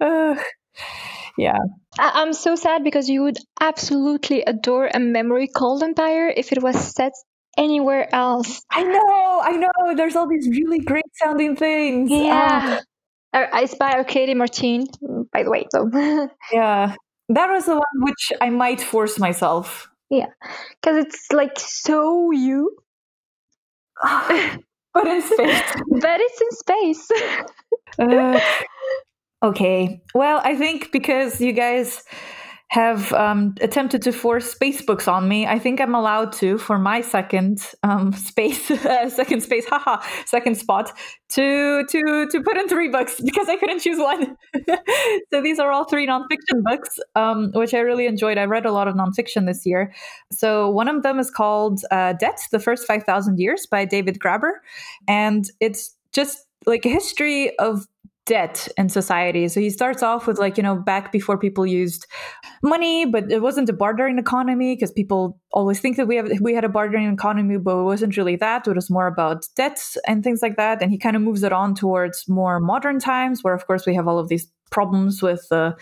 Uh, yeah. I- I'm so sad because you would absolutely adore a memory called Empire if it was set anywhere else. I know, I know. There's all these really great sounding things. Ah, Yeah. Uh, It's by Arkady Martine, by the way. So, *laughs* yeah. That was the one which I might force myself. Yeah, because it's like so you, but in *laughs* space. but it's in space. *laughs* Uh, okay. Well, I think because you guys have um, attempted to force space books on me, I think I'm allowed to for my second um, *laughs* space, uh, second space, *laughs* haha, second spot to to to put in three books because I couldn't choose one. *laughs* so these are all three nonfiction books, um, which I really enjoyed. I read a lot of nonfiction this year. So one of them is called uh, "Debt: The First Five Thousand Years" by David Graeber, and it's just like a history of debt in society. So he starts off with like, you know, back before people used money, but it wasn't a bartering economy because people always think that we have we had a bartering economy, but it wasn't really that. It was more about debts and things like that. And he kind of moves it on towards more modern times, where of course we have all of these problems with the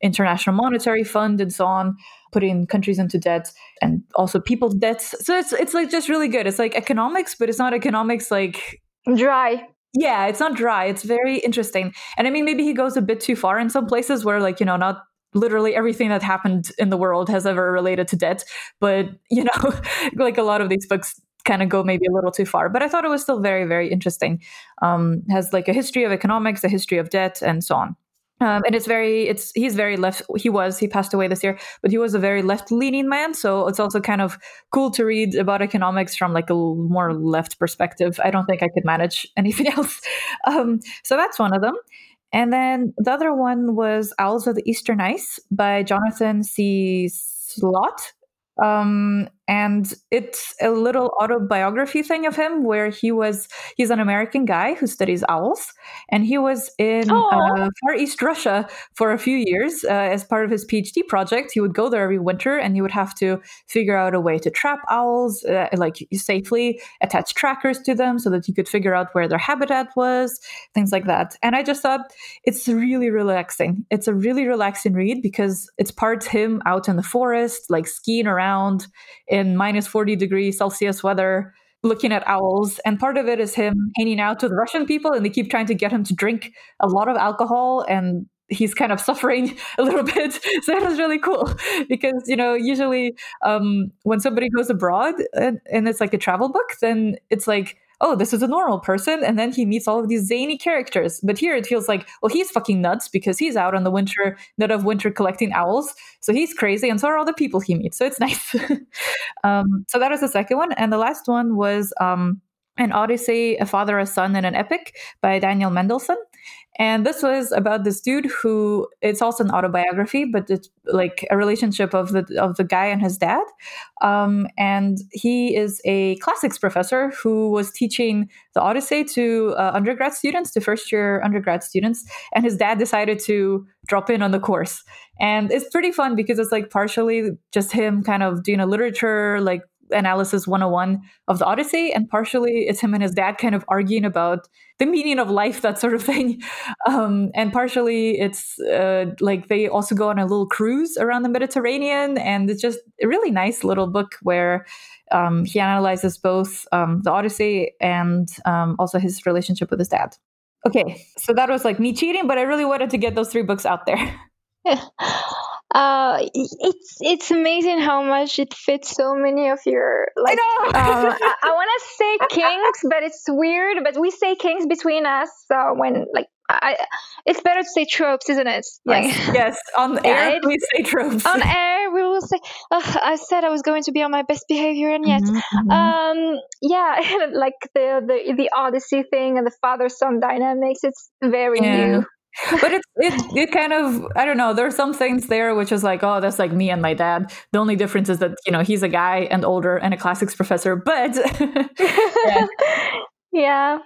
International Monetary Fund and so on, putting countries into debt and also people's debts. So it's it's like just really good. It's like economics, but it's not economics like Dry. Yeah, it's not dry. It's very interesting. And I mean, maybe he goes a bit too far in some places where, like, you know, not literally everything that happened in the world has ever related to debt. But, *laughs* you know, like a lot of these books kind of go maybe a little too far. But I thought it was still very, very interesting. Um, has like a history of economics, a history of debt, and so on. Um, and it's very it's he's very left he was he passed away this year but he was a very left leaning man. So it's also kind of cool to read about economics from like a more left perspective. I don't think i could manage *laughs* anything else. Um, so that's one of them. And then the other one was owls of the eastern ice by jonathan c. Slaght um, and it's a little autobiography thing of him where he was he's an american guy who studies owls and he was in uh, far east russia for a few years uh, as part of his phd project. He would go there every winter and he would have to figure out a way to trap owls uh, like safely attach trackers to them so that he could figure out where their habitat was things like that. And i just thought it's really relaxing. It's a really relaxing read because it's parts him out in the forest like skiing around in minus 40 degrees Celsius weather looking at owls. And part of it is him hanging out with Russian people, and they keep trying to get him to drink a lot of alcohol. And he's kind of *laughs* suffering a little bit. *laughs* So that was really cool because, you know, usually um, when somebody goes abroad and, and it's like a travel book, then it's like, oh, this is a normal person. And then he meets all of these zany characters. But here it feels like, well, he's fucking nuts because he's out on the winter, nut of winter collecting owls. So he's crazy. And so are all the people he meets. So it's *laughs* nice. um, so that was the second one. And the last one was um, An Odyssey, A Father, a Son, and an Epic by Daniel Mendelsohn. And this was about this dude who it's also an autobiography, but it's like a relationship of the of the guy and his dad. Um, and he is a classics professor who was teaching the Odyssey to uh, undergrad students, to first year undergrad students. And his dad decided to drop in on the course. And it's pretty fun because it's like partially just him kind of doing a literature like analysis 101 of the Odyssey, and partially it's him and his dad kind of arguing about the meaning of life, that sort of thing. *laughs* Um, and partially it's uh, like they also go on a little cruise around the Mediterranean, and it's just a really nice little book where um, he analyzes both um, the Odyssey and um, also his relationship with his dad. Okay, so that was like me cheating, but I really wanted to get those three books out there. *laughs* *laughs* uh it's it's amazing how much it fits so many of your like I, uh, *laughs* I, I want to say kings but it's weird but we say kings between us uh, when like I, it's better to say tropes, isn't it? Like, yes, yes. On *laughs* air, we say tropes. On air, we will say. I said I was going to be on my best behavior, and yet, mm-hmm, mm-hmm. um, yeah, *laughs* like the the the Odyssey thing and the father son dynamics. It's very yeah. new but it's it, it kind of I don't know. There are some things there which is like, oh, that's like me and my dad. The only difference is that you know he's a guy and older and a classics professor. But. *laughs* Yeah.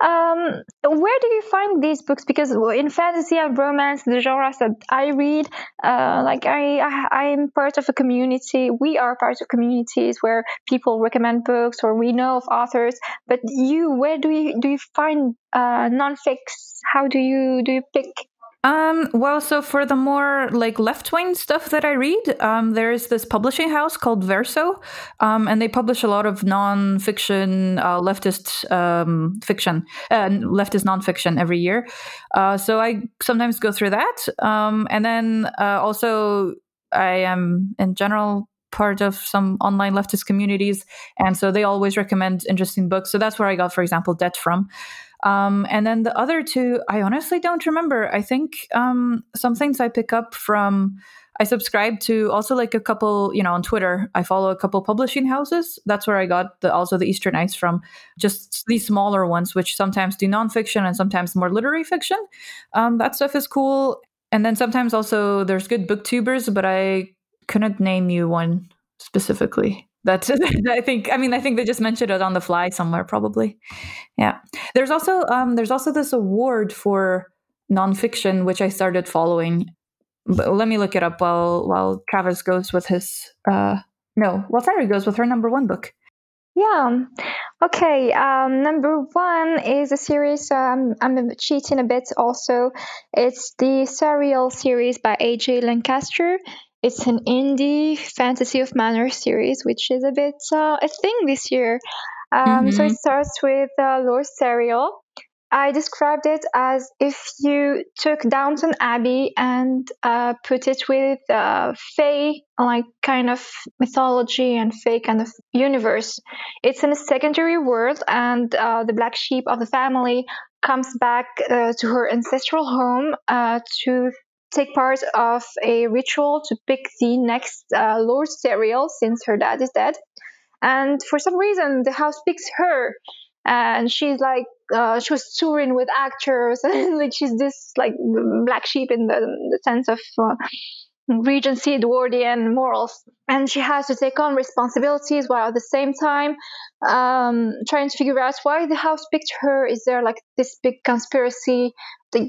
Um, where do you find these books? Because in fantasy and romance, the genres that I read, uh, like I, I, I'm part of a community. We are part of communities where people recommend books or we know of authors. But you, where do you do you find uh, nonfics? How do you do you pick um, well, so for the more like left wing stuff that I read, um, there is this publishing house called Verso, um, and they publish a lot of non-fiction, uh, leftist um, fiction, uh, leftist nonfiction every year. Uh, so I sometimes go through that, um, and then uh, also I am in general part of some online leftist communities, and so they always recommend interesting books. So that's where I got, for example, Debt from. Um, and then the other two, I honestly don't remember. I think um, some things I pick up from. I subscribe to also like a couple, you know, on Twitter. I follow a couple publishing houses. That's where I got the also the Eastern Ice from. Just these smaller ones, which sometimes do nonfiction and sometimes more literary fiction. Um, that stuff is cool. And then sometimes also there's good booktubers, but I couldn't name you one specifically. That's *laughs* I think I mean I think they just mentioned it on the fly somewhere probably. Yeah. There's also um there's also this award for nonfiction which I started following. But let me look it up while while Travis goes with his uh no, while Sara goes with her number one book. Yeah. Okay. Um, number one is a series. Um, I'm cheating a bit also. It's the Stariel series by A.J. Lancaster. It's an indie fantasy of manners series, which is a bit uh, a thing this year. Um, mm-hmm. So it starts with uh, Lord Stariel, I described it as if you took Downton Abbey and uh, put it with uh, Fae, like kind of mythology and Fae kind of universe. It's in a secondary world, and uh, the black sheep of the family comes back uh, to her ancestral home uh, to take part of a ritual to pick the next uh, Lord Stariel since her dad is dead. And for some reason, the house picks her and she's like uh, she was touring with actors *laughs* and like she's this like black sheep in the, the sense of uh, regency edwardian morals and she has to take on responsibilities while at the same time um, trying to figure out why the house picked her is there like this big conspiracy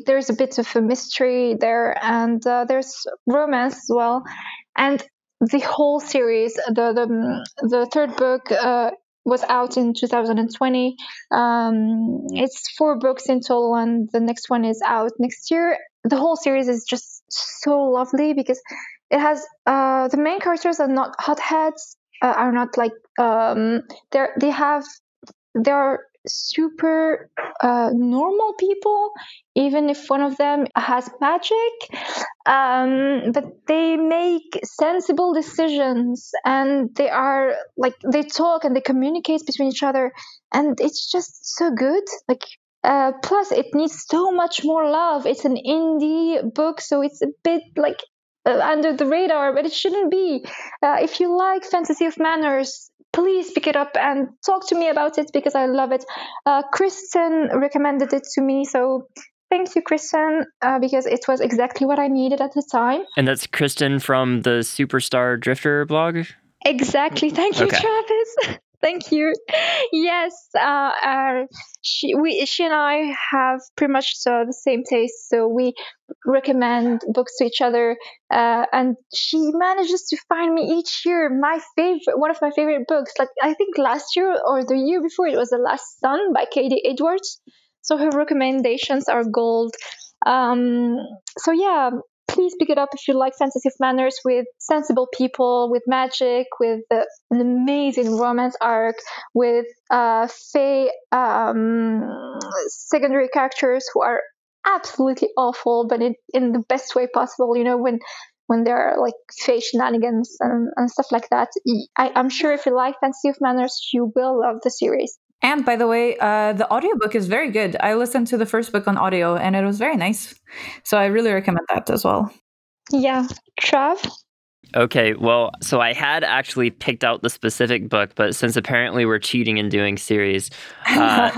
there's a bit of a mystery there and uh, there's romance as well and the whole series the the, the third book uh, was out in 2020. Um, it's four books in total, and the next one is out next year. The whole series is just so lovely because it has uh, the main characters are not hotheads, uh, are not like um, they they have they are super uh, normal people, even if one of them has magic. Um, but they make sensible decisions and they are like, they talk and they communicate between each other. And it's just so good. Like, uh, plus, it needs so much more love. It's an indie book, so it's a bit like uh, under the radar, but it shouldn't be. Uh, if you like Fantasy of Manners, please pick it up and talk to me about it because I love it. Uh, Kristen recommended it to me, so thank you, Kristen, uh, because it was exactly what I needed at the time. And that's Kristen from the Superstardrifter blog? Exactly. Thank you, okay. Travis. *laughs* Thank you. Yes, uh, uh, she we she and I have pretty much uh, the same taste, so we recommend books to each other. Uh, and she manages to find me each year my favorite, one of my favorite books. Like I think last year or the year before, it was The Last Sun by K.D. Edwards. So her recommendations are gold. Um, so yeah, please pick it up if you like Fantasy of Manners with sensible people, with magic, with uh, an amazing romance arc, with uh, Fae um, secondary characters who are absolutely awful, but in, in the best way possible. You know, when when there are like Fae shenanigans and, and stuff like that. I, I'm sure if you like Fantasy of Manners, you will love the series. And by the way, uh, the audiobook is very good. I listened to the first book on audio and it was very nice. So I really recommend that as well. Yeah. Trav? Okay, well, so I had actually picked out the specific book, but since apparently we're cheating and doing series, uh,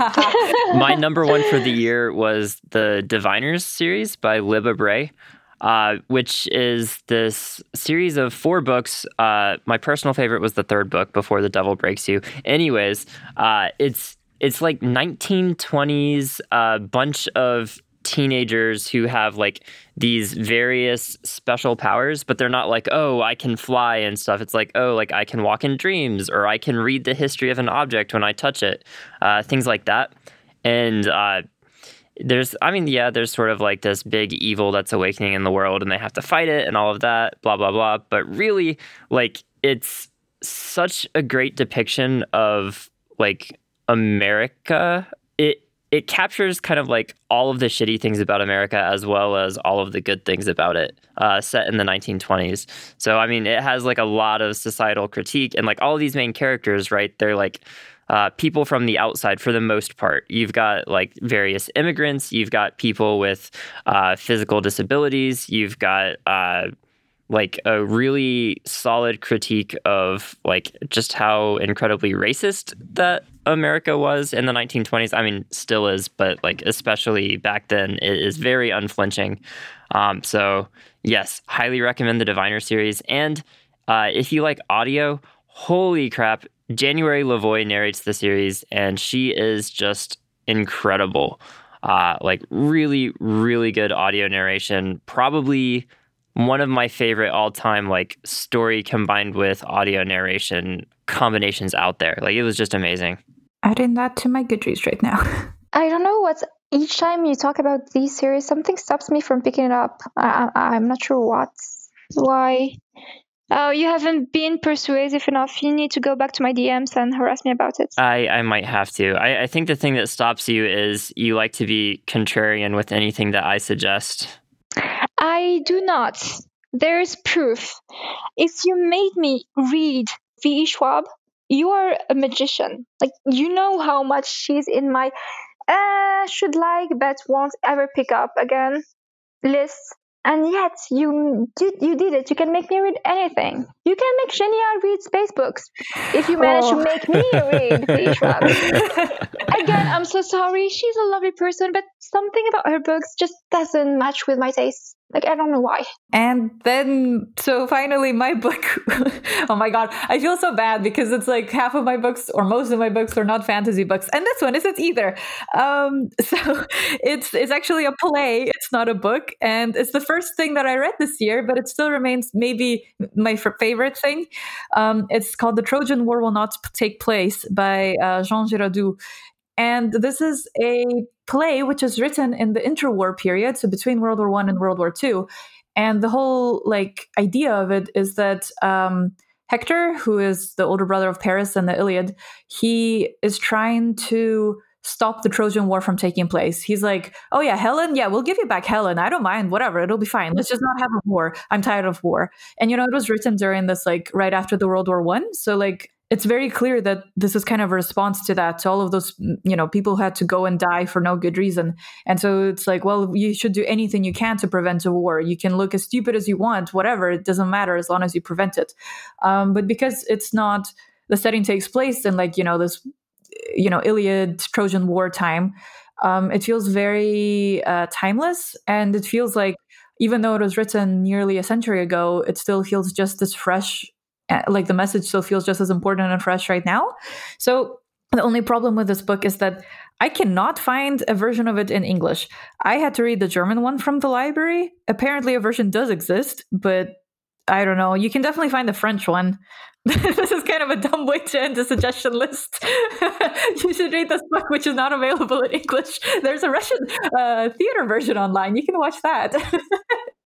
*laughs* my number one for the year was the Diviners series by Libba Bray uh, which is this series of four books. Uh, my personal favorite was the third book, Before the Devil Breaks You. Anyways, uh, it's it's like 1920s, a uh, bunch of teenagers who have like these various special powers, but they're not like, oh, I can fly and stuff. It's like, oh, like I can walk in dreams or I can read the history of an object when I touch it, uh, things like that. And uh, there's i mean yeah there's sort of like this big evil that's awakening in the world and they have to fight it and all of that blah blah blah but really like it's such a great depiction of like america it it captures kind of like all of the shitty things about America as well as all of the good things about it, uh, set in the 1920s. So, I mean, it has like a lot of societal critique and like all these main characters, right? They're like uh, people from the outside for the most part. You've got like various immigrants, you've got people with uh, physical disabilities, you've got uh, like a really solid critique of like just how incredibly racist that America was in the 1920s. I mean, still is, but like especially back then, it is very unflinching. Um, so yes, highly recommend the Diviner series. And uh, if you like audio, holy crap, January LaVoy narrates the series, and she is just incredible. Uh, like really, really good audio narration. Probably one of my favorite all-time like story combined with audio narration combinations out there. Like it was just amazing. Adding that to my Goodreads right now. *laughs* I don't know what's each time you talk about these series, something stops me from picking it up. I, am not sure what, why. Oh, you haven't been persuasive enough. You need to go back to my DMs and harass me about it. I, I might have to. I, I think the thing that stops you is you like to be contrarian with anything that I suggest. I do not. There's proof. If you made me read V.E. Schwab, you are a magician. Like, you know how much she's in my uh, should like but won't ever pick up again list. And yet, you did, you did it. You can make me read anything. You can make Jenia read space books if you manage oh. to make me read. *laughs* Again, I'm so sorry. She's a lovely person, but something about her books just doesn't match with my tastes. Like, I don't know why. And then, so finally, my book. *laughs* oh my God. I feel so bad because it's like half of my books or most of my books are not fantasy books. And this one isn't either. Um, *laughs* so it's, it's actually a play. It's not a book. And it's the first thing that I read this year, but it still remains maybe my favorite thing. Um, it's called The Trojan War Will Not Take Place by uh, Jean Giraudoux. And this is a play which is written in the interwar period, so between World War One and World War Two. And the whole like idea of it is that um, Hector, who is the older brother of Paris and the Iliad, he is trying to stop the Trojan War from taking place. He's like, "Oh yeah, Helen, yeah, we'll give you back Helen. I don't mind. Whatever, it'll be fine. Let's just not have a war. I'm tired of war." And you know, it was written during this like right after the World War One, so like it's very clear that this is kind of a response to that to all of those you know people who had to go and die for no good reason. And so it's like well you should do anything you can to prevent a war. You can look as stupid as you want whatever it doesn't matter as long as you prevent it. Um, but because it's not the setting takes place in like you know this you know iliad trojan war time um, it feels very uh, timeless. And it feels like even though it was written nearly a century ago it still feels just as fresh like the message still feels just as important and fresh right now. So the only problem with this book is that I cannot find a version of it in English. I had to read the German one from the library. Apparently, a version does exist, but I don't know. You can definitely find the French one. *laughs* this is kind of a dumb way to end the suggestion list. *laughs* you should read this book, which is not available in English. There's a Russian uh, theater version online. You can watch that. *laughs*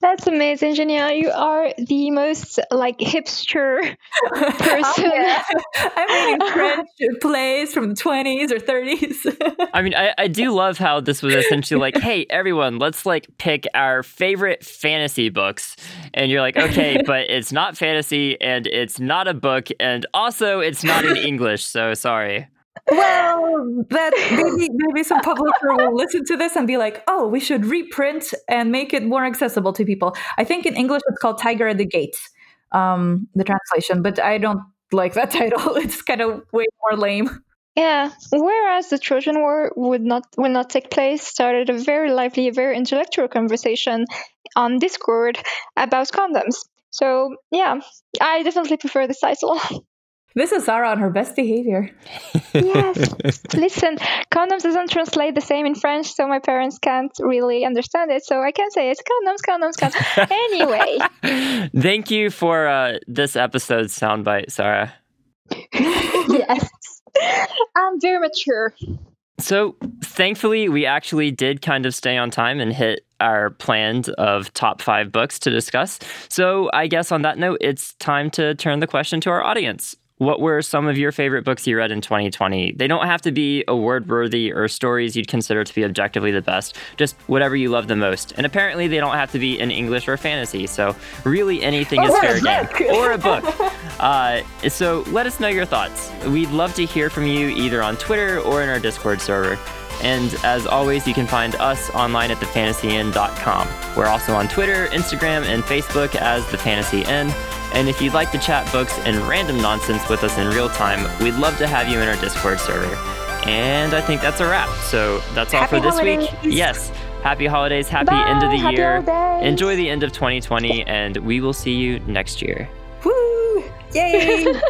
That's amazing, Jenia. You are the most like hipster *laughs* person. oh. *laughs* I'm reading French plays from the 20s or 30s. *laughs* I mean, I, I do love how this was essentially like, hey, everyone, let's like pick our favorite fantasy books. And you're like, okay, but it's not fantasy and it's not a book. And also, it's not in English. So sorry well, that *laughs* maybe maybe some publisher will listen to this and be like, "Oh, we should reprint and make it more accessible to people." I think in English it's called "Tiger at the Gates," um, the translation, but I don't like that *laughs* title. It's kind of way more lame. Yeah, whereas the Trojan War would not will not take place started a very lively, very intellectual conversation on Discord about condoms. So yeah, I definitely prefer this title. *laughs* This is Sara on her best behavior. yes. *laughs* Listen, condoms doesn't translate the same in French, so my parents can't really understand it. So I can say it's condoms, condoms, condoms. *laughs* anyway. Thank you for uh, this episode's soundbite, Sara. *laughs* yes. I'm very mature. So, thankfully, we actually did kind of stay on time and hit our planned of top five books to discuss. So, I guess on that note, it's time to turn the question to our audience. What were some of your favorite books you read in 2020? They don't have to be award worthy or stories you'd consider to be objectively the best, just whatever you love the most. And apparently, they don't have to be in English or fantasy, so really anything is fair game. *laughs* Or a book. Uh, so let us know your thoughts. We'd love to hear from you either on Twitter or in our Discord server. And as always, you can find us online at thefantasyinn.com. We're also on Twitter, Instagram, and Facebook as The Fantasy Inn. And if you'd like to chat books and random nonsense with us in real time, we'd love to have you in our Discord server. And I think that's a wrap. So that's all happy for this holidays. week. Yes. Happy holidays. Happy Bye, end of the happy year. holidays. Enjoy the end of 2020, and we will see you next year. Woo! Yay! *laughs*